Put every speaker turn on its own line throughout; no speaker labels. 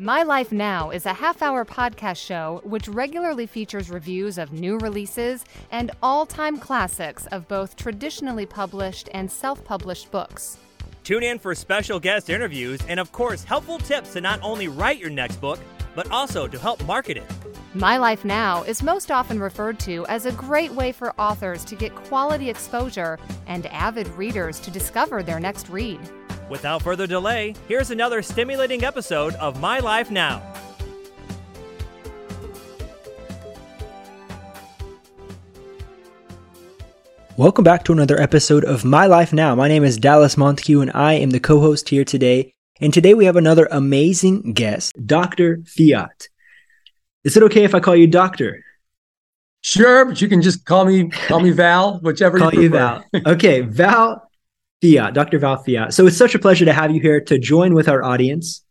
My Life Now is a half hour podcast show which regularly features reviews of new releases and all time classics of both traditionally published and self published books.
Tune in for special guest interviews and, of course, helpful tips to not only write your next book, but also to help market it.
My Life Now is most often referred to as a great way for authors to get quality exposure and avid readers to discover their next read.
Without further delay, here's another stimulating episode of My Life Now.
Welcome back to another episode of My Life Now. My name is Dallas Montague and I am the co host here today. And today we have another amazing guest, Dr. Fiat. Is it okay if I call you Doctor?
Sure, but you can just call me call me Val, whichever
call
you,
you Val. Okay, Val Fiat, Dr. Val Fiat. So it's such a pleasure to have you here to join with our audience.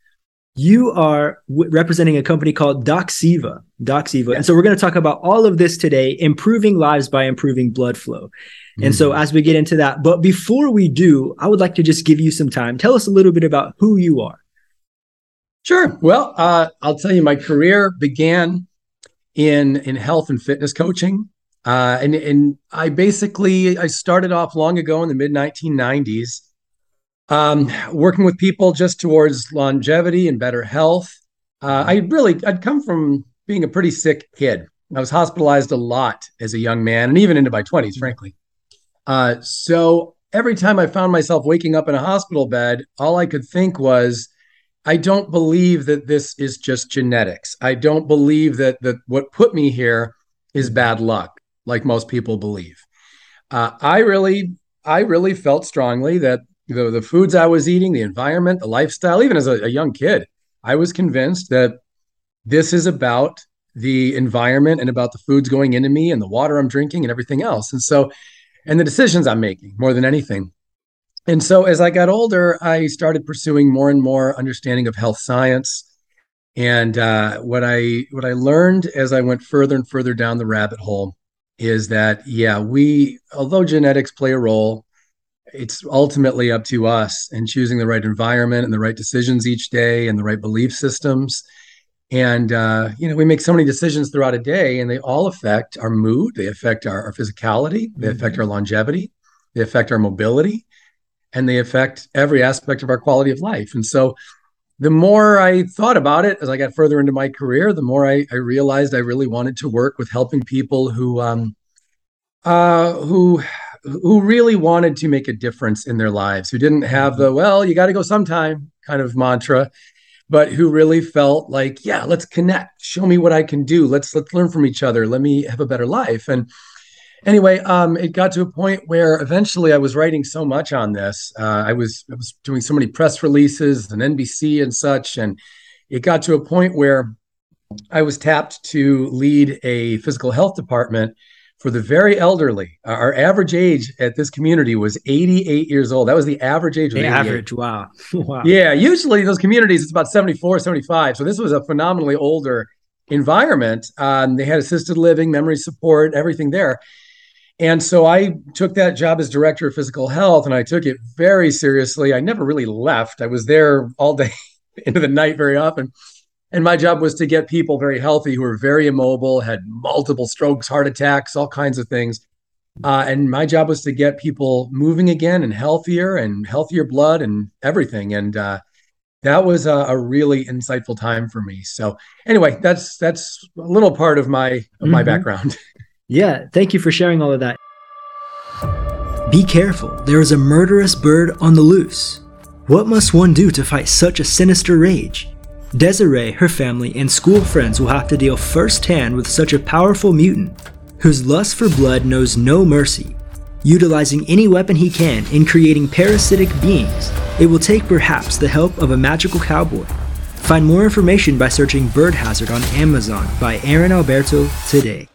You are w- representing a company called Doxyva. Doxyva. Yes. And so we're going to talk about all of this today, improving lives by improving blood flow. Mm-hmm. And so mm-hmm. as we get into that, but before we do, I would like to just give you some time. Tell us a little bit about who you are.
Sure. Well, uh, I'll tell you, my career began in in health and fitness coaching. Uh, and and I basically I started off long ago in the mid 1990s, um, working with people just towards longevity and better health. Uh, I really I'd come from being a pretty sick kid. I was hospitalized a lot as a young man, and even into my 20s, frankly. Uh, so every time I found myself waking up in a hospital bed, all I could think was, I don't believe that this is just genetics. I don't believe that that what put me here is bad luck like most people believe. Uh, I really, I really felt strongly that the, the foods I was eating, the environment, the lifestyle, even as a, a young kid, I was convinced that this is about the environment and about the foods going into me and the water I'm drinking and everything else. And so, and the decisions I'm making more than anything. And so as I got older, I started pursuing more and more understanding of health science. And uh, what I what I learned as I went further and further down the rabbit hole is that yeah we although genetics play a role it's ultimately up to us and choosing the right environment and the right decisions each day and the right belief systems. And uh, you know we make so many decisions throughout a day and they all affect our mood. They affect our, our physicality. They mm-hmm. affect our longevity. They affect our mobility. And they affect every aspect of our quality of life. And so the more I thought about it as I got further into my career, the more I, I realized I really wanted to work with helping people who um, uh, who who really wanted to make a difference in their lives, who didn't have the well, you got to go sometime kind of mantra, but who really felt like, yeah, let's connect, show me what I can do, let's let's learn from each other, let me have a better life, and anyway, um, it got to a point where eventually I was writing so much on this. Uh, I was I was doing so many press releases and NBC and such, and it got to a point where I was tapped to lead a physical health department for the very elderly. Our average age at this community was 88 years old. That was the average age.
The average, wow.
wow. Yeah, usually those communities it's about 74, 75. So this was a phenomenally older environment. Um, they had assisted living, memory support, everything there. And so I took that job as director of physical health and I took it very seriously. I never really left. I was there all day into the night very often. And my job was to get people very healthy who were very immobile, had multiple strokes, heart attacks, all kinds of things. Uh, and my job was to get people moving again and healthier and healthier blood and everything. And uh, that was a, a, really insightful time for me. So anyway, that's that's a little part of my of my mm-hmm. background.
Yeah, thank you for sharing all of that. Be careful, there is a murderous bird on the loose. What must one do to fight such a sinister rage? Desiree, her family, and school friends will have to deal firsthand with such a powerful mutant whose lust for blood knows no mercy. Utilizing any weapon he can in creating parasitic beings, it will take perhaps the help of a magical cowboy. Find more information by searching Bird Hazard on Amazon by Aaron Alberto today.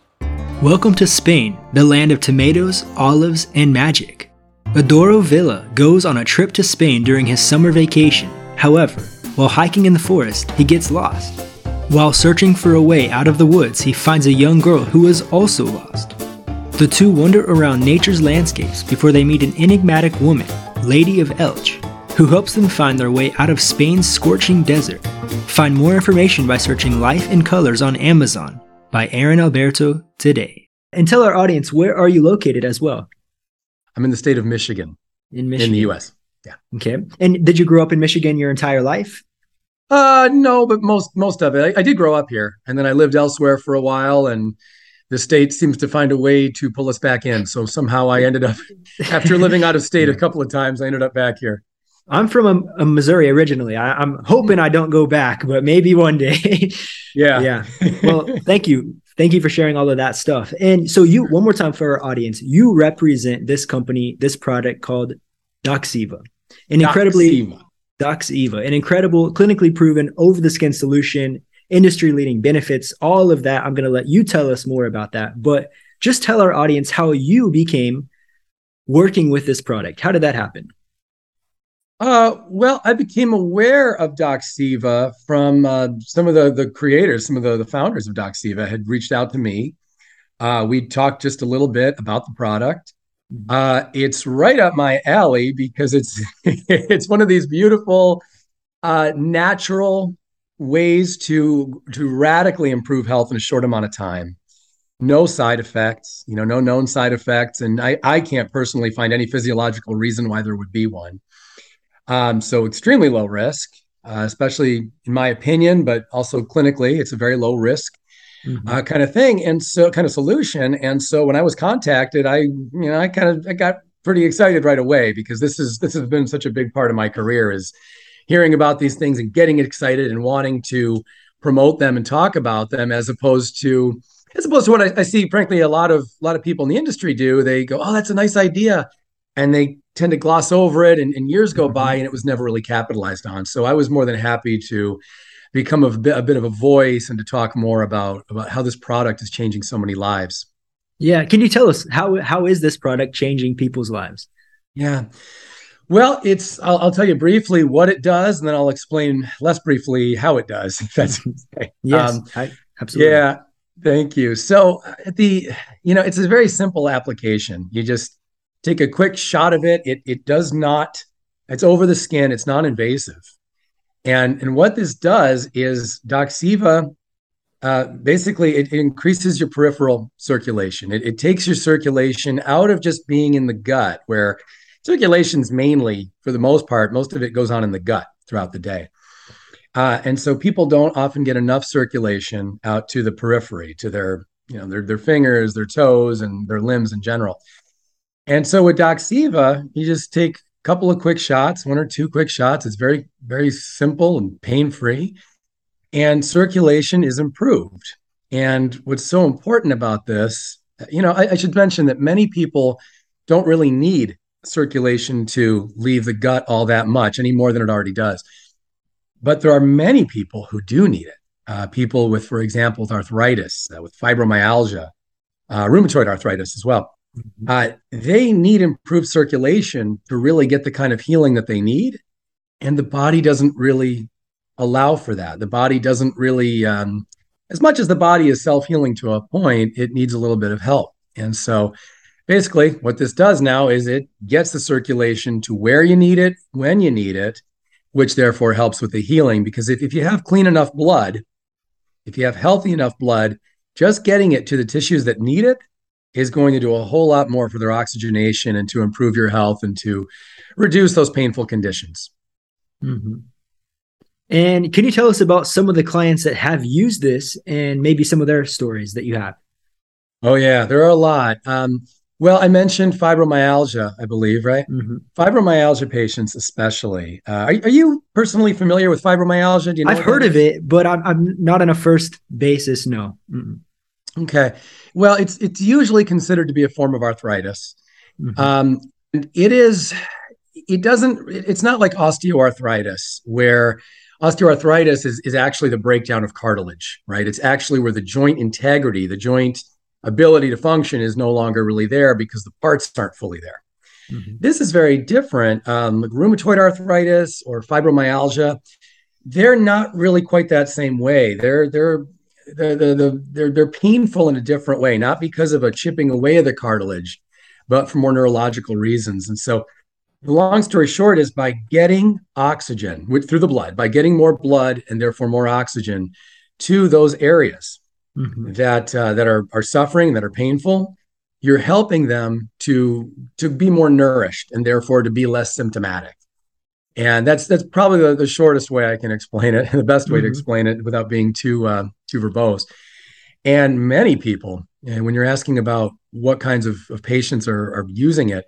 Welcome to Spain, the land of tomatoes, olives, and magic. Adoro Villa goes on a trip to Spain during his summer vacation. However, while hiking in the forest, he gets lost. While searching for a way out of the woods, he finds a young girl who is also lost. The two wander around nature's landscapes before they meet an enigmatic woman, Lady of Elche. who helps them find their way out of Spain's scorching desert. Find more information by searching Life in Colors on Amazon by Aaron Alberto today. And tell our audience, where are you located as well?
I'm in the state of Michigan.
In Michigan.
In the US. Yeah.
Okay. And did you grow up in Michigan your entire life?
Uh no, but most most of it. I, I did grow up here and then I lived elsewhere for a while and the state seems to find a way to pull us back in. So somehow I ended up after living out of state a couple of times, I ended up back here.
I'm from a, a Missouri originally. I, am hoping I don't go back, but maybe one day.
yeah.
Yeah. Well, thank you. Thank you for sharing all of that stuff. And so you one more time for our audience, you represent this company, this product called Doxyva. An incredibly Doxyva, an incredible clinically proven over the skin solution, industry leading benefits, all of that. I'm going to let you tell us more about that, but just tell our audience how you became working with this product. How did that happen?
Uh, well, I became aware of Doc Doxyva from uh, some of the the creators, some of the, the founders of Doc Doxyva had reached out to me. Uh, we talked just a little bit about the product. Mm-hmm. Uh, it's right up my alley because it's it's one of these beautiful, uh, natural ways to to radically improve health in a short amount of time. No side effects, you know, no known side effects, and I I can't personally find any physiological reason why there would be one. Um, so extremely low risk, uh, especially in my opinion, but also clinically, it's a very low risk mm-hmm. uh, kind of thing, and so kind of solution. And so when I was contacted, I you know I kind of I got pretty excited right away because this is this has been such a big part of my career is hearing about these things and getting excited and wanting to promote them and talk about them as opposed to as opposed to what I, I see frankly a lot of a lot of people in the industry do they go oh that's a nice idea and they tend to gloss over it and, and years go by mm-hmm. and it was never really capitalized on. So i was more than happy to become a bit, a bit of a voice and to talk more about about how this product is changing so many lives.
Yeah. Can you tell us how how is this product changing people's lives?
Yeah. Well it's i'll, I'll tell you briefly what it does and then i'll explain less briefly how it does if that's
okay. Yes um, I, absolutely.
yeah. Thank you. So the you know it's a very simple application. You just take a quick shot of it. It it does not. It's over the skin. It's non-invasive, and and what this does is Doxyva. Uh, basically, it, it, increases your peripheral circulation. It, it takes your circulation out of just being in the gut, where circulation's mainly, for the most part, most of it goes on in the gut throughout the day. Uh, and so people don't often get enough circulation out to the periphery, to their, you know, their, their fingers, their toes, and their limbs in general. And so with Doxyva, you just take a couple of quick shots, one or two quick shots. It's very, very simple and pain free. And circulation is improved. And what's so important about this, you know, I, I, should mention that many people don't really need circulation to leave the gut all that much any more than it already does. But there are many people who do need it. Uh, people with, for example, with arthritis, uh, with fibromyalgia, uh, rheumatoid arthritis as well. Mm-hmm. Uh, they need improved circulation to really get the kind of healing that they need. And the body doesn't really allow for that. The body doesn't really, um, as much as the body is self healing to a point, it needs a little bit of help. And so basically, what this does now is it gets the circulation to where you need it, when you need it, which therefore helps with the healing. Because if, if you have clean enough blood, if you have healthy enough blood, just getting it to the tissues that need it is going to do a whole lot more for their oxygenation and to improve your health and to reduce those painful conditions.
Mm-hmm. And can you tell us about some of the clients that have used this and maybe some of their stories that you have?
Oh, yeah, there are a lot. Um, well, I mentioned fibromyalgia, I believe, right? Mm-hmm. Fibromyalgia patients, especially. Uh, are, are, you personally familiar with fibromyalgia?
Do you know I've heard of it, but I'm, I'm, not on a first basis. No. Mm-mm.
Okay. Well, it's it's usually considered to be a form of arthritis. Mm-hmm. Um, it is. It doesn't. It's not like osteoarthritis, where osteoarthritis is is actually the breakdown of cartilage, right? It's actually where the joint integrity, the joint ability to function, is no longer really there because the parts aren't fully there. Mm-hmm. This is very different. Um, like rheumatoid arthritis or fibromyalgia, they're not really quite that same way. They're they're the, the, the, they're, they're painful in a different way, not because of a chipping away of the cartilage, but for more neurological reasons. And so The long story short is by getting oxygen with, through the blood, by getting more blood and therefore more oxygen to those areas mm-hmm. that uh, that are are suffering, that are painful, you're helping them to to be more nourished and therefore to be less symptomatic. And that's that's probably the, the shortest way I can explain it, the best way mm-hmm. to explain it without being too uh, too verbose. And many people, and when you're asking about what kinds of, of patients are, are using it,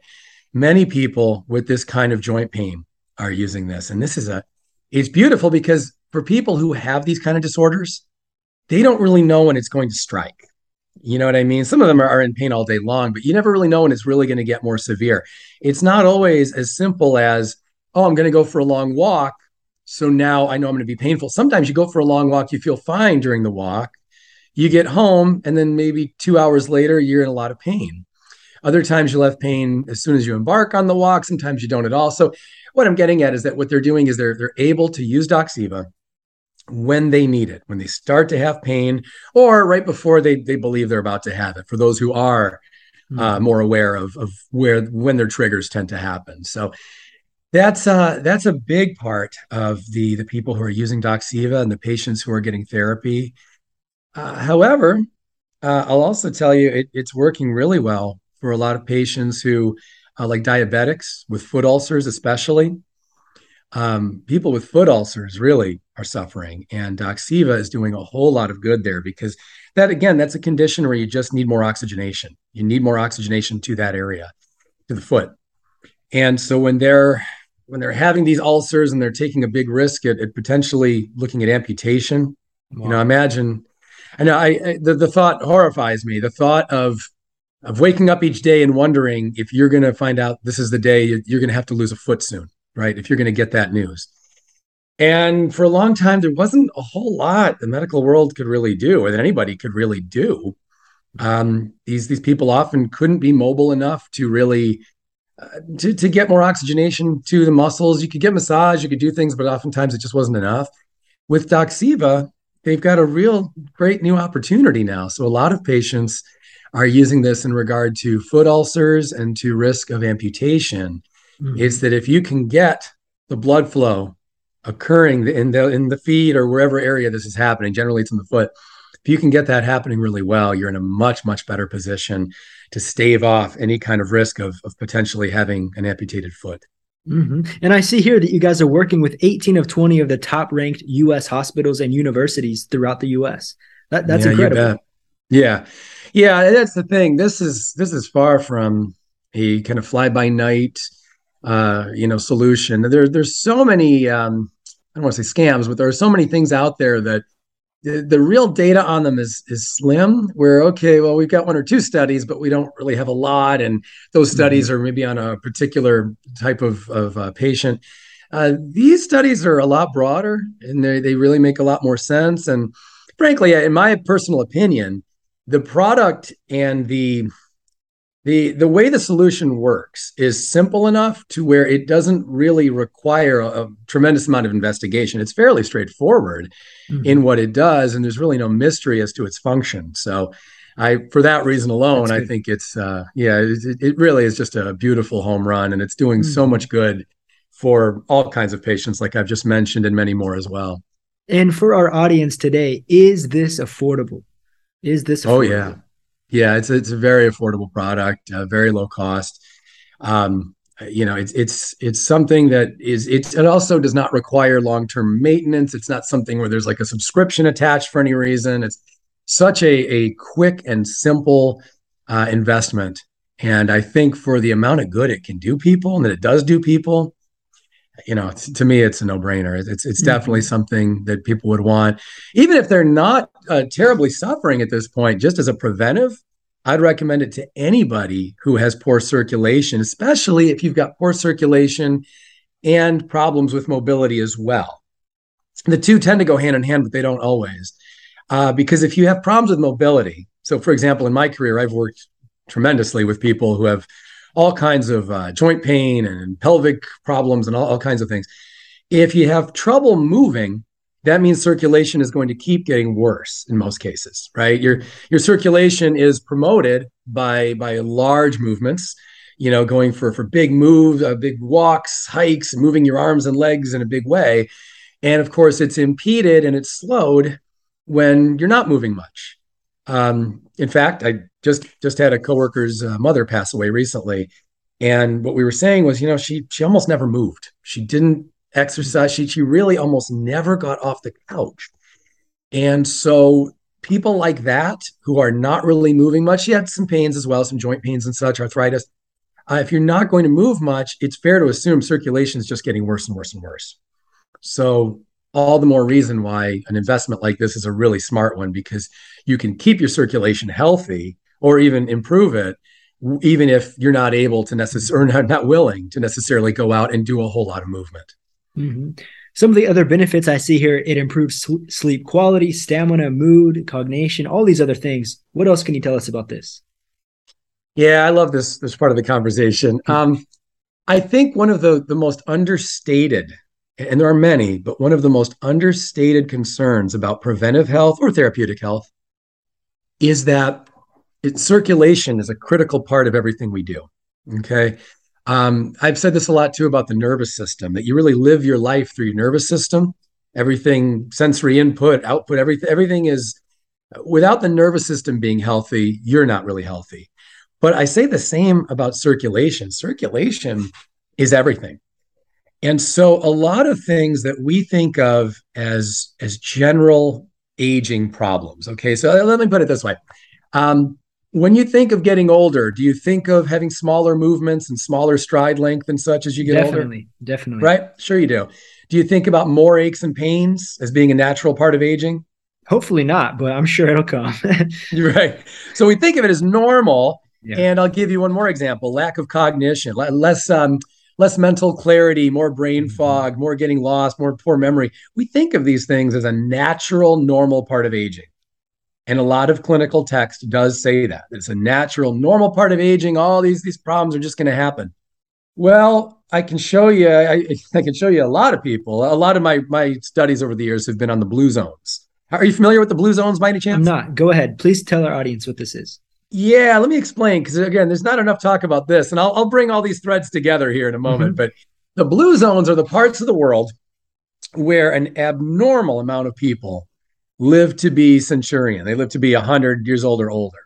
many people with this kind of joint pain are using this. And this is a it's beautiful because for people who have these kind of disorders, they don't really know when it's going to strike. You know what I mean? Some of them are, are in pain all day long, but you never really know when it's really going to get more severe. It's not always as simple as, oh, I'm going to go for a long walk. So now I know I'm going to be painful. Sometimes you go for a long walk, you feel fine during the walk. You get home, and then maybe two hours later, you're in a lot of pain. Other times you'll have pain as soon as you embark on the walk. Sometimes you don't at all. So what I'm getting at is that what they're doing is they're they're able to use Doxyva when they need it, when they start to have pain, or right before they they believe they're about to have it. For those who are uh, hmm. more aware of of where when their triggers tend to happen, so that's uh, that's a big part of the the people who are using Doxyva and the patients who are getting therapy. Uh, however, uh, I'll also tell you it, it's working really well for a lot of patients who, uh, like diabetics with foot ulcers, especially um, people with foot ulcers really are suffering. And Doxyva is doing a whole lot of good there because that, again, that's a condition where you just need more oxygenation. You need more oxygenation to that area, to the foot. And so when they're when they're having these ulcers and they're taking a big risk at, at potentially looking at amputation, wow. you know, imagine. Know I, I the, the thought horrifies me. The thought of of waking up each day and wondering if you're going to find out this is the day you're going to have to lose a foot soon right? If you're going to get that news. And for a long time, there wasn't a whole lot the medical world could really do, or that anybody could really do. Um, these these people often couldn't be mobile enough to really uh, to to get more oxygenation to the muscles. You could get massage, you could do things, but oftentimes it just wasn't enough. With Doxyva, they've got a real great new opportunity now. So a lot of patients are using this in regard to foot ulcers and to risk of amputation mm-hmm. is that if you can get the blood flow occurring in the in the feet or wherever area this is happening, generally it's in the foot. If you can get that happening really well, you're in a much much better position to stave off any kind of risk of, of potentially having an amputated foot.
Mm-hmm. And I see here that you guys are working with 18 of 20 of the top ranked U.S. hospitals and universities throughout the U.S. That, that's
yeah,
incredible.
Yeah, yeah, that's the thing. This is this is far from a kind of fly by night uh, you know solution. There, there's so many um, I don't want to say scams, but there are so many things out there that the, the real data on them is is slim. Where okay, well we've got one or two studies, but we don't really have a lot, and those mm-hmm. studies mm-hmm. are maybe on a particular type of of uh, patient. Uh, these studies are a lot broader, and they they really make a lot more sense. And frankly, in my personal opinion, the product and the the the way the solution works is simple enough to where it doesn't really require a, a tremendous amount of investigation it's fairly straightforward mm-hmm. in what it does and there's really no mystery as to its function so i for that reason alone i think it's uh, yeah it, it, really is just a beautiful home run and it's doing mm-hmm. so much good for all kinds of patients like i've just mentioned and many more as well
and for our audience today is this affordable is this affordable?
oh yeah yeah, it's it's a very affordable product, uh, very low cost. Um, you know, it's it's it's something that is it's it also does not require long term maintenance. It's not something where there's like a subscription attached for any reason. It's such a a quick and simple uh, investment, and I think for the amount of good it can do people and that it does do people, you know, to me, it's a no brainer. It's it's mm-hmm. definitely something that people would want, even if they're not uh, terribly suffering at this point. Just as a preventive, I'd recommend it to anybody who has poor circulation, especially if you've got poor circulation and problems with mobility as well. The two tend to go hand in hand, but they don't always. Uh, because if you have problems with mobility, so for example, in my career, I've worked tremendously with people who have all kinds of uh, joint pain and pelvic problems and all, all kinds of things. If you have trouble moving, that means circulation is going to keep getting worse in most cases, right? Your your circulation is promoted by by large movements. you know, going for for big moves, uh, big walks, hikes, moving your arms and legs in a big way. And of course, it's impeded and it's slowed when you're not moving much. Um, in fact, I just just had a coworker's uh, mother pass away recently, and what we were saying was, you know, she she almost never moved. She didn't exercise. She she really almost never got off the couch. And so people like that who are not really moving much, she had some pains as well, some joint pains and such, arthritis. Uh, if you're not going to move much, it's fair to assume circulation is just getting worse and worse and worse. So all the more reason why an investment like this is a really smart one because you can keep your circulation healthy or even improve it even if you're not able to necessarily or not, not willing to necessarily go out and do a whole lot of movement
mm-hmm. some of the other benefits i see here it improves sleep quality stamina mood cognition all these other things what else can you tell us about this
yeah i love this this part of the conversation mm-hmm. um, i think one of the the most understated and there are many, but one of the most understated concerns about preventive health or therapeutic health is that it, circulation is a critical part of everything we do. Okay. Um, I've said this a lot too about the nervous system that you really live your life through your nervous system. Everything, sensory input, output, everything, everything is without the nervous system being healthy, you're not really healthy. But I say the same about circulation. Circulation is everything. And so a lot of things that we think of as as general aging problems. Okay, so let me put it this way. Um, when you think of getting older, do you think of having smaller movements and smaller stride length and such as you get
definitely,
older?
Definitely, definitely.
Right? Sure you do. Do you think about more aches and pains as being a natural part of aging?
Hopefully not, but I'm sure it'll come.
Right. So we think of it as normal. Yeah. And I'll give you one more example: lack of cognition, less um, less mental clarity, more brain mm-hmm. fog, more getting lost, more poor memory. We think of these things as a natural, normal part of aging. And a lot of clinical text does say that. It's a natural, normal part of aging. All these, these problems are just going to happen. Well, I can show you, I, I can show you a lot of people. A lot of my, my studies over the years have been on the blue zones. Are you familiar with the blue zones by any chance?
I'm not. Go ahead. Please tell our audience what this is.
Yeah, let me explain because again, there's not enough talk about this, and I'll, I'll bring all these threads together here in a moment. Mm-hmm. But the blue zones are the parts of the world where an abnormal amount of people live to be centurion. They live to be 100 years old or older.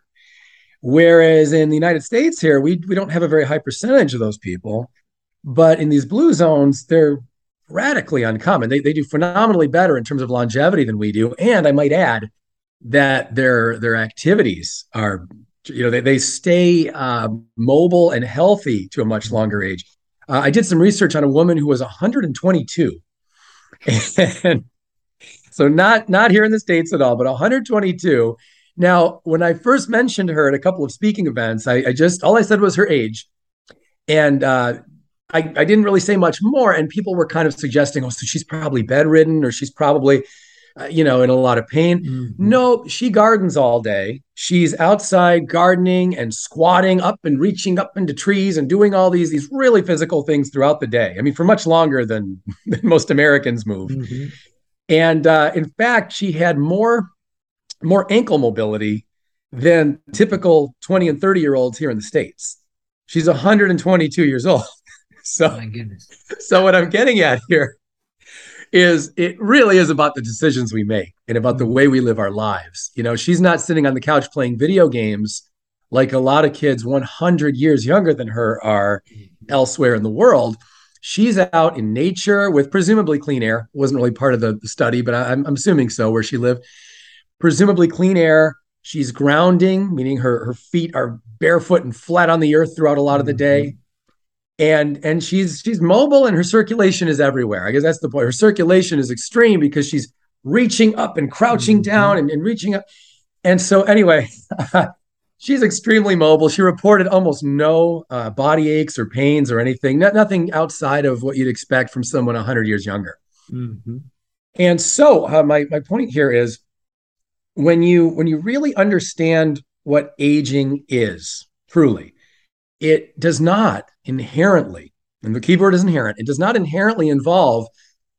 Whereas in the United States here, we, we don't have a very high percentage of those people. But in these blue zones, they're radically uncommon. They, they do phenomenally better in terms of longevity than we do. And I might add that their their activities are you know they, they stay uh, mobile and healthy to a much longer age. Uh, i did some research on a woman who was 122 and so not not here in the states at all but 122 now when i first mentioned her at a couple of speaking events i, I just all i said was her age. And uh, I, I didn't really say much more. And people were kind of suggesting oh so she's probably bedridden or she's probably uh, you know, in a lot of pain. Mm-hmm. No, she gardens all day. She's outside gardening and squatting up and reaching up into trees and doing all these these really physical things throughout the day. I mean, for much longer than, than most Americans move. Mm-hmm. And uh, in fact, she had more more ankle mobility than typical 20 and 30 year olds here in the states. She's 122 years old. so, so what I'm getting at here is it really is about the decisions we make and about the mm-hmm. way we live our lives. You know, she's not sitting on the couch playing video games like a lot of kids 100 years younger than her are mm-hmm. elsewhere in the world. She's out in nature with presumably clean air. Wasn't really part of the, study, but I'm, I'm assuming so where she lived. Presumably clean air. She's grounding, meaning her her feet are barefoot and flat on the earth throughout a lot of the mm-hmm. day. And and she's she's mobile and her circulation is everywhere. I guess that's the point. Her circulation is extreme because she's reaching up and crouching mm-hmm. down and, and reaching up. And so anyway, she's extremely mobile. She reported almost no uh, body aches or pains or anything, not, nothing outside of what you'd expect from someone 100 years younger. Mm-hmm. And so uh, my my point here is when you when you really understand what aging is truly, it does not inherently, and the keyboard is inherent, it does not inherently involve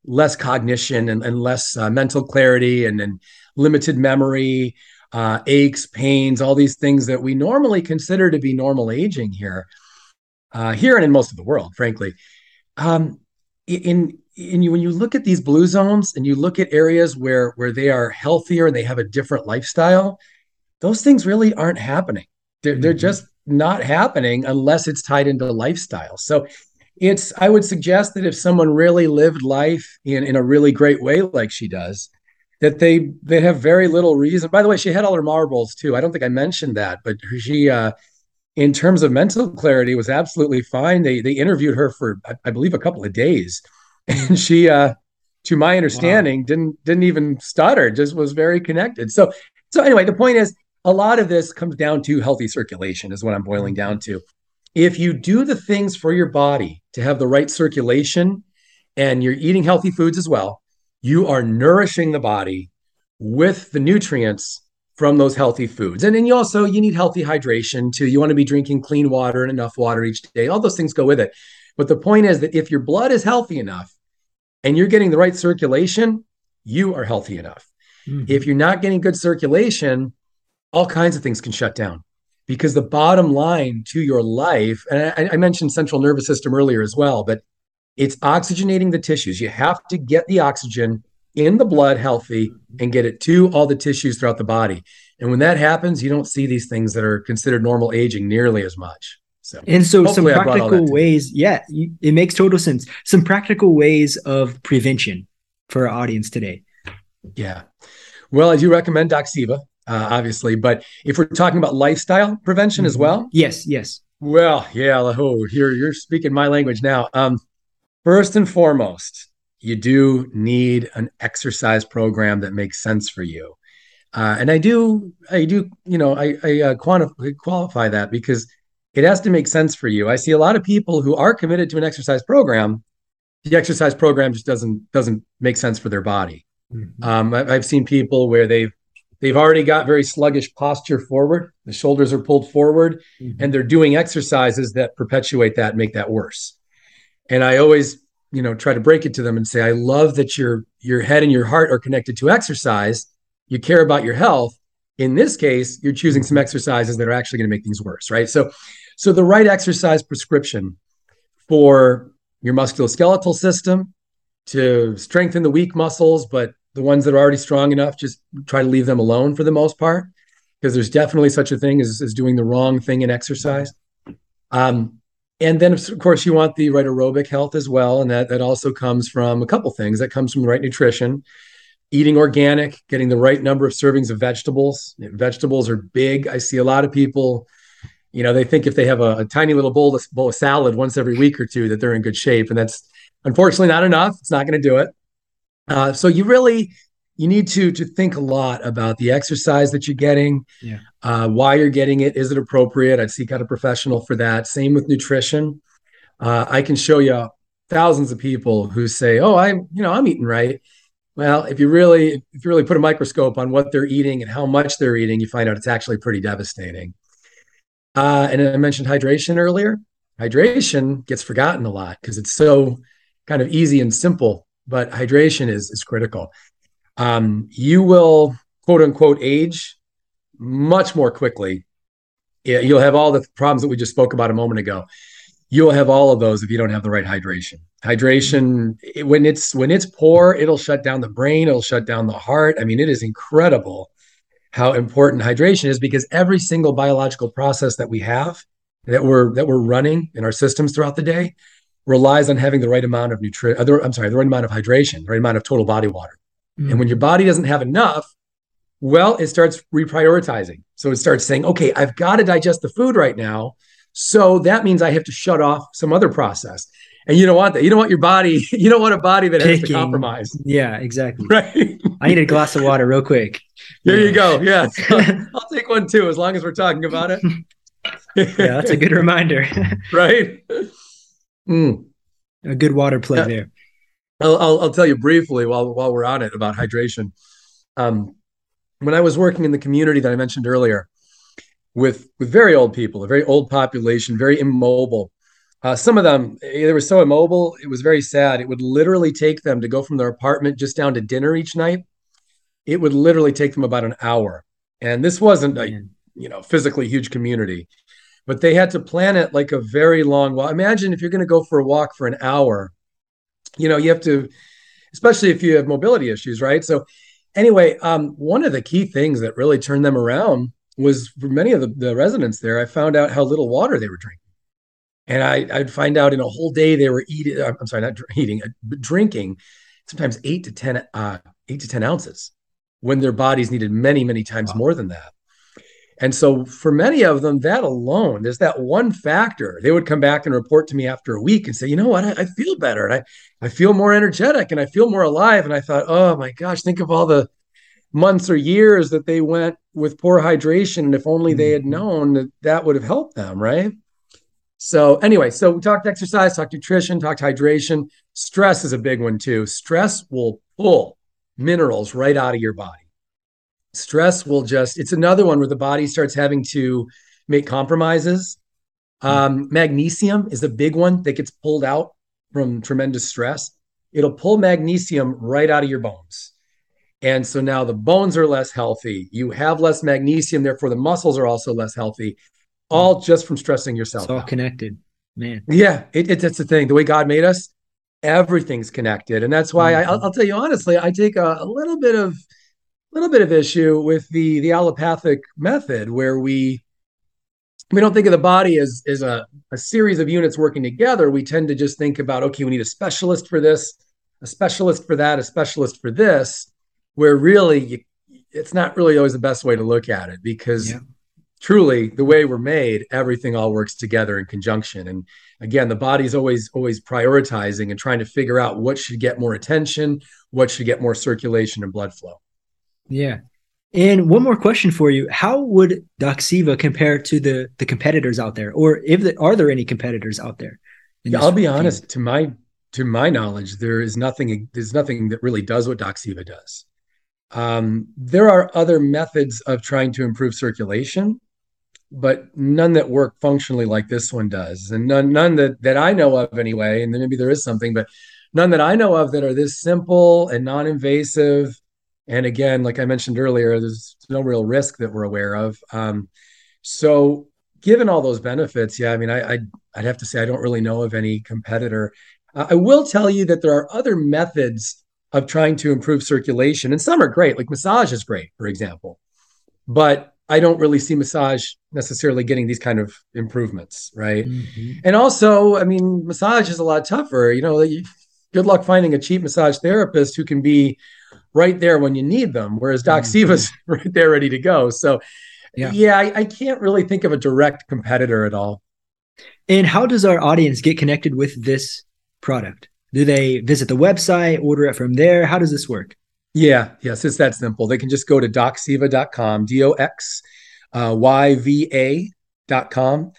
less cognition and, and less uh, mental clarity and, and limited memory, uh, aches, pains, all these things that we normally consider to be normal aging here. uh, here and in most of the world, frankly. Um, in in you when you look at these blue zones and you look at areas where where they are healthier and they have a different lifestyle, those things really aren't happening. They're, mm-hmm. they're just not happening unless it's tied into lifestyle. So it's I would suggest that if someone really lived life in in a really great way like she does, that they they have very little reason. By the way, she had all her marbles too. I don't think I mentioned that, but she uh in terms of mental clarity was absolutely fine. They they interviewed her for I, I believe a couple of days and she uh to my understanding wow. didn't didn't even stutter, just was very connected. So so anyway, the point is a lot of this comes down to healthy circulation is what I'm boiling down to. If you do the things for your body to have the right circulation and you're eating healthy foods as well, you are nourishing the body with the nutrients from those healthy foods. And then you also you need healthy hydration too. You want to be drinking clean water and enough water each day. All those things go with it. But the point is that if your blood is healthy enough and you're getting the right circulation, you are healthy enough. Mm-hmm. If you're not getting good circulation, all kinds of things can shut down because the bottom line to your life, and I, I, mentioned central nervous system earlier as well, but it's oxygenating the tissues. You have to get the oxygen in the blood healthy and get it to all the tissues throughout the body. And when that happens, you don't see these things that are considered normal aging nearly as much.
So, and so some practical ways, yeah, it makes total sense. Some practical ways of prevention for our audience today.
Yeah. Well, I do recommend Doxyva uh, obviously. But if we're talking about lifestyle prevention mm-hmm. as well,
yes, yes.
Well, yeah. Oh, you're you're speaking my language now. Um, first and foremost, you do need an exercise program that makes sense for you. Uh, and I do, I do, you know, I, I uh, quantify, qualify that because it has to make sense for you. I see a lot of people who are committed to an exercise program. The exercise program just doesn't doesn't make sense for their body. Mm-hmm. Um, I, I've seen people where they've They've already got very sluggish posture forward. The shoulders are pulled forward, mm-hmm. and they're doing exercises that perpetuate that, make that worse. And I always, you know, try to break it to them and say, I love that your your head and your heart are connected to exercise. You care about your health. In this case, you're choosing some exercises that are actually going to make things worse, right? So, so the right exercise prescription for your musculoskeletal system to strengthen the weak muscles, but the ones that are already strong enough, just try to leave them alone for the most part, because there's definitely such a thing as, as doing the wrong thing in exercise. Um, and then, of course, you want the right aerobic health as well, and that that also comes from a couple things. That comes from the right nutrition, eating organic, getting the right number of servings of vegetables. Vegetables are big. I see a lot of people, you know, they think if they have a, a tiny little bowl of, bowl of salad once every week or two that they're in good shape, and that's unfortunately not enough. It's not going to do it. Uh, so you really you need to to think a lot about the exercise that you're getting, yeah. uh, why you're getting it, is it appropriate? I'd seek out a professional for that. Same with nutrition. Uh, I can show you thousands of people who say, "Oh, I'm you know I'm eating right." Well, if you really if you really put a microscope on what they're eating and how much they're eating, you find out it's actually pretty devastating. Uh, and I mentioned hydration earlier. Hydration gets forgotten a lot because it's so kind of easy and simple but hydration is is critical. Um, you will quote unquote age much more quickly. You'll have all the problems that we just spoke about a moment ago. You'll have all of those if you don't have the right hydration. Hydration, when it's when it's poor, it'll shut down the brain. It'll shut down the heart. I mean, it is incredible how important hydration is because every single biological process that we have that we're that we're running in our systems throughout the day relies on having the right amount of nutrient. Uh, I'm sorry, the right amount of hydration, the right amount of total body water. Mm-hmm. And when your body doesn't have enough, well, it starts reprioritizing. So it starts saying, okay, I've got to digest the food right now. So that means I have to shut off some other process. And you don't want that. You don't want your body, you don't want a body that Picking. has to compromise.
Yeah, exactly. Right. I need a glass of water real quick.
There yeah. you go. Yeah. I'll take one too, as long as we're talking about it.
yeah, that's a good reminder.
right.
Mm. A good water play there.
I'll, I'll, I'll, tell you briefly while while we're on it about hydration. Um, when I was working in the community that I mentioned earlier, with with very old people, a very old population, very immobile. Uh, some of them they were so immobile, it was very sad. It would literally take them to go from their apartment just down to dinner each night. It would literally take them about an hour, and this wasn't a you know physically huge community but they had to plan it like a very long walk. Imagine if you're going to go for a walk for an hour, you know, you have to, especially if you have mobility issues, right? So, anyway, um, one of the key things that really turned them around was for many of the, the residents there, I found out how little water they were drinking. And I, I'd find out in a whole day they were eating, I'm sorry, not eating, uh, drinking sometimes eight to 10, uh, eight to 10 ounces when their bodies needed many, many times wow. more than that. And so for many of them, that alone, there's that one factor. They would come back and report to me after a week and say, you know what, I, I, feel better and I, I feel more energetic and I feel more alive. And I thought, oh my gosh, think of all the months or years that they went with poor hydration. And if only they had mm-hmm. known that that would have helped them, right? So anyway, so we talked exercise, talked nutrition, talked hydration. Stress is a big one too. Stress will pull minerals right out of your body stress will just it's another one where the body starts having to make compromises. Um, magnesium is a big one that gets pulled out from tremendous stress. It'll pull magnesium right out of your bones. And so now the bones are less healthy. You have less magnesium therefore the muscles are also less healthy all just from stressing yourself
it's all out. connected man.
Yeah it, it, it's the thing. The way god made us everything's connected. And that's why mm-hmm. I, will tell you honestly i take a, a little bit of little bit of issue with the the allopathic method where we we don't think of the body as as a, a series of units working together. We tend to just think about okay we need a specialist for this a specialist for that a specialist for this where really you, it's not really always the best way to look at it because yeah. truly the way we're made everything all works together in conjunction. And again the body's always always prioritizing and trying to figure out what should get more attention what should get more circulation and blood flow
yeah. And one more question for you: How would Doxyva compare to the the competitors out there, or if the, are there any competitors out there?
Yeah, I'll be field? honest. To my to my knowledge, there is nothing. There's nothing that really does what Doxyva does. Um, there are other methods of trying to improve circulation, but none that work functionally like this one does, and none none that that I know of anyway. And then maybe there is something, but none that I know of that are this simple and non-invasive and again, like I mentioned earlier, there's no real risk that we're aware of. Um, so, given all those benefits, yeah, I mean, I, I'd, I'd have to say I don't really know of any competitor. Uh, I will tell you that there are other methods of trying to improve circulation, and some are great, like massage is great, for example. But I don't really see massage necessarily getting these kind of improvements, right? Mm-hmm. And also, I mean, massage is a lot tougher. You know, good luck finding a cheap massage therapist who can be right there when you need them, whereas Doxyva's mm-hmm. right there ready to go. So, yeah, yeah I, I can't really think of a direct competitor at all.
And how does our audience get connected with this product? Do they visit the website, order it from there? How does this work?
Yeah, yes, it's that simple. They can just go to doxyva.com, D O X Y V A.com.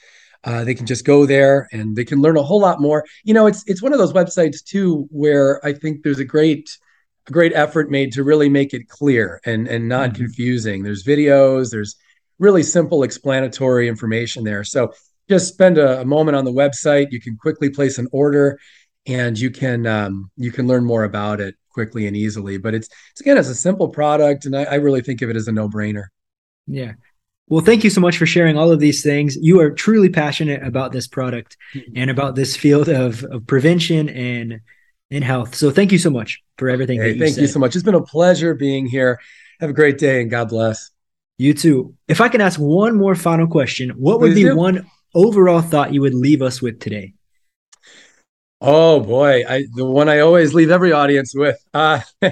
Uh, they can just go there and they can learn a whole lot more. You know, it's it's one of those websites too where I think there's a great a great effort made to really make it clear and and not mm-hmm. confusing. There's videos, there's really simple explanatory information there. So just spend a, a, moment on the website. You can quickly place an order, and you can um, you can learn more about it quickly and easily. But it's, it's again, it's a simple product, and I, I really think of it as a no brainer.
Yeah. Well, thank you so much for sharing all of these things. You are truly passionate about this product mm-hmm. and about this field of, of prevention and in health. So thank you so much for everything.
Hey,
you
thank
said.
you so much. It's been a pleasure being here. Have a great day and God bless.
You too. If I can ask one more final question, what would be do. one overall thought you would leave us with today?
Oh boy, I, the one I always leave every audience with. Uh,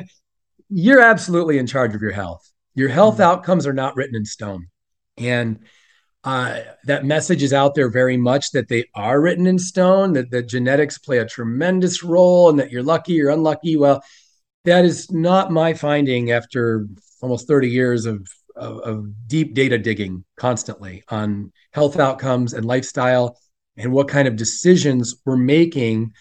you're absolutely in charge of your health. Your health mm-hmm. outcomes are not written in stone. And uh, that message is out there very much that they are written in stone, that, that genetics play a tremendous role, and that you're lucky or unlucky. Well, that is not my finding after almost 30 years of, of, of deep data digging constantly on health outcomes and lifestyle and what kind of decisions we're making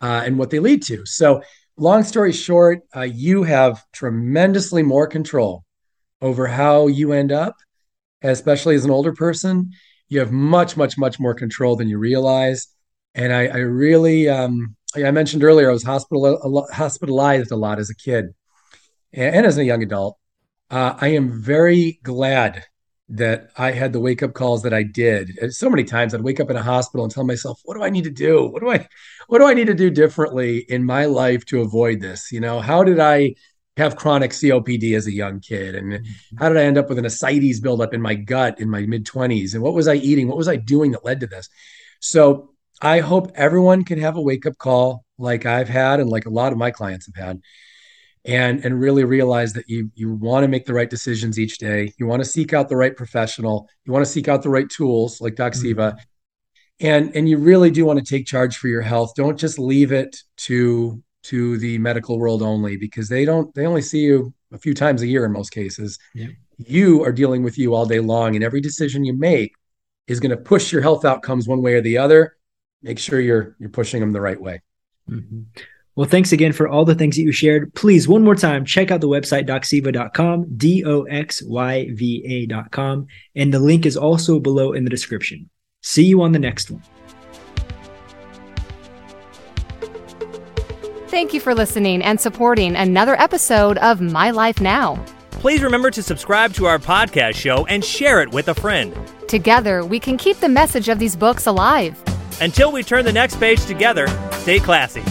uh, and what they lead to. So, long story short, uh, you have tremendously more control over how you end up especially as an older person, you have much, much, much more control than you realize. And I, I really, um, I mentioned earlier, I was hospital, hospitalized a lot as a kid and, and as a young adult. Uh, I am very glad that I had the wake up calls that I did. So many times I'd wake up in a hospital and tell myself, what do I need to do? What do I what do I need to do differently in my life to avoid this? You know, how did I have chronic COPD as a young kid? And mm-hmm. how did I end up with an ascites buildup in my gut in my mid 20s? And what was I eating? What was I doing that led to this? So I hope everyone can have a wake up call like I've had and like a lot of my clients have had and and really realize that you you want to make the right decisions each day you want to seek out the right professional you want to seek out the right tools like Doxyva mm-hmm. and and you really do want to take charge for your health don't just leave it to to the medical world only because they don't they only see you a few times a year in most cases yeah. you are dealing with you all day long and every decision you make is going to push your health outcomes one way or the other make sure you're you're pushing them the right way
mm-hmm. Well, thanks again for all the things that you shared. Please, one more time, check out the website doxyva.com, D O X Y V A.com. And the link is also below in the description. See you on the next one.
Thank you for listening and supporting another episode of My Life Now.
Please remember to subscribe to our podcast show and share it with a friend.
Together, we can keep the message of these books alive.
Until we turn the next page together, stay classy.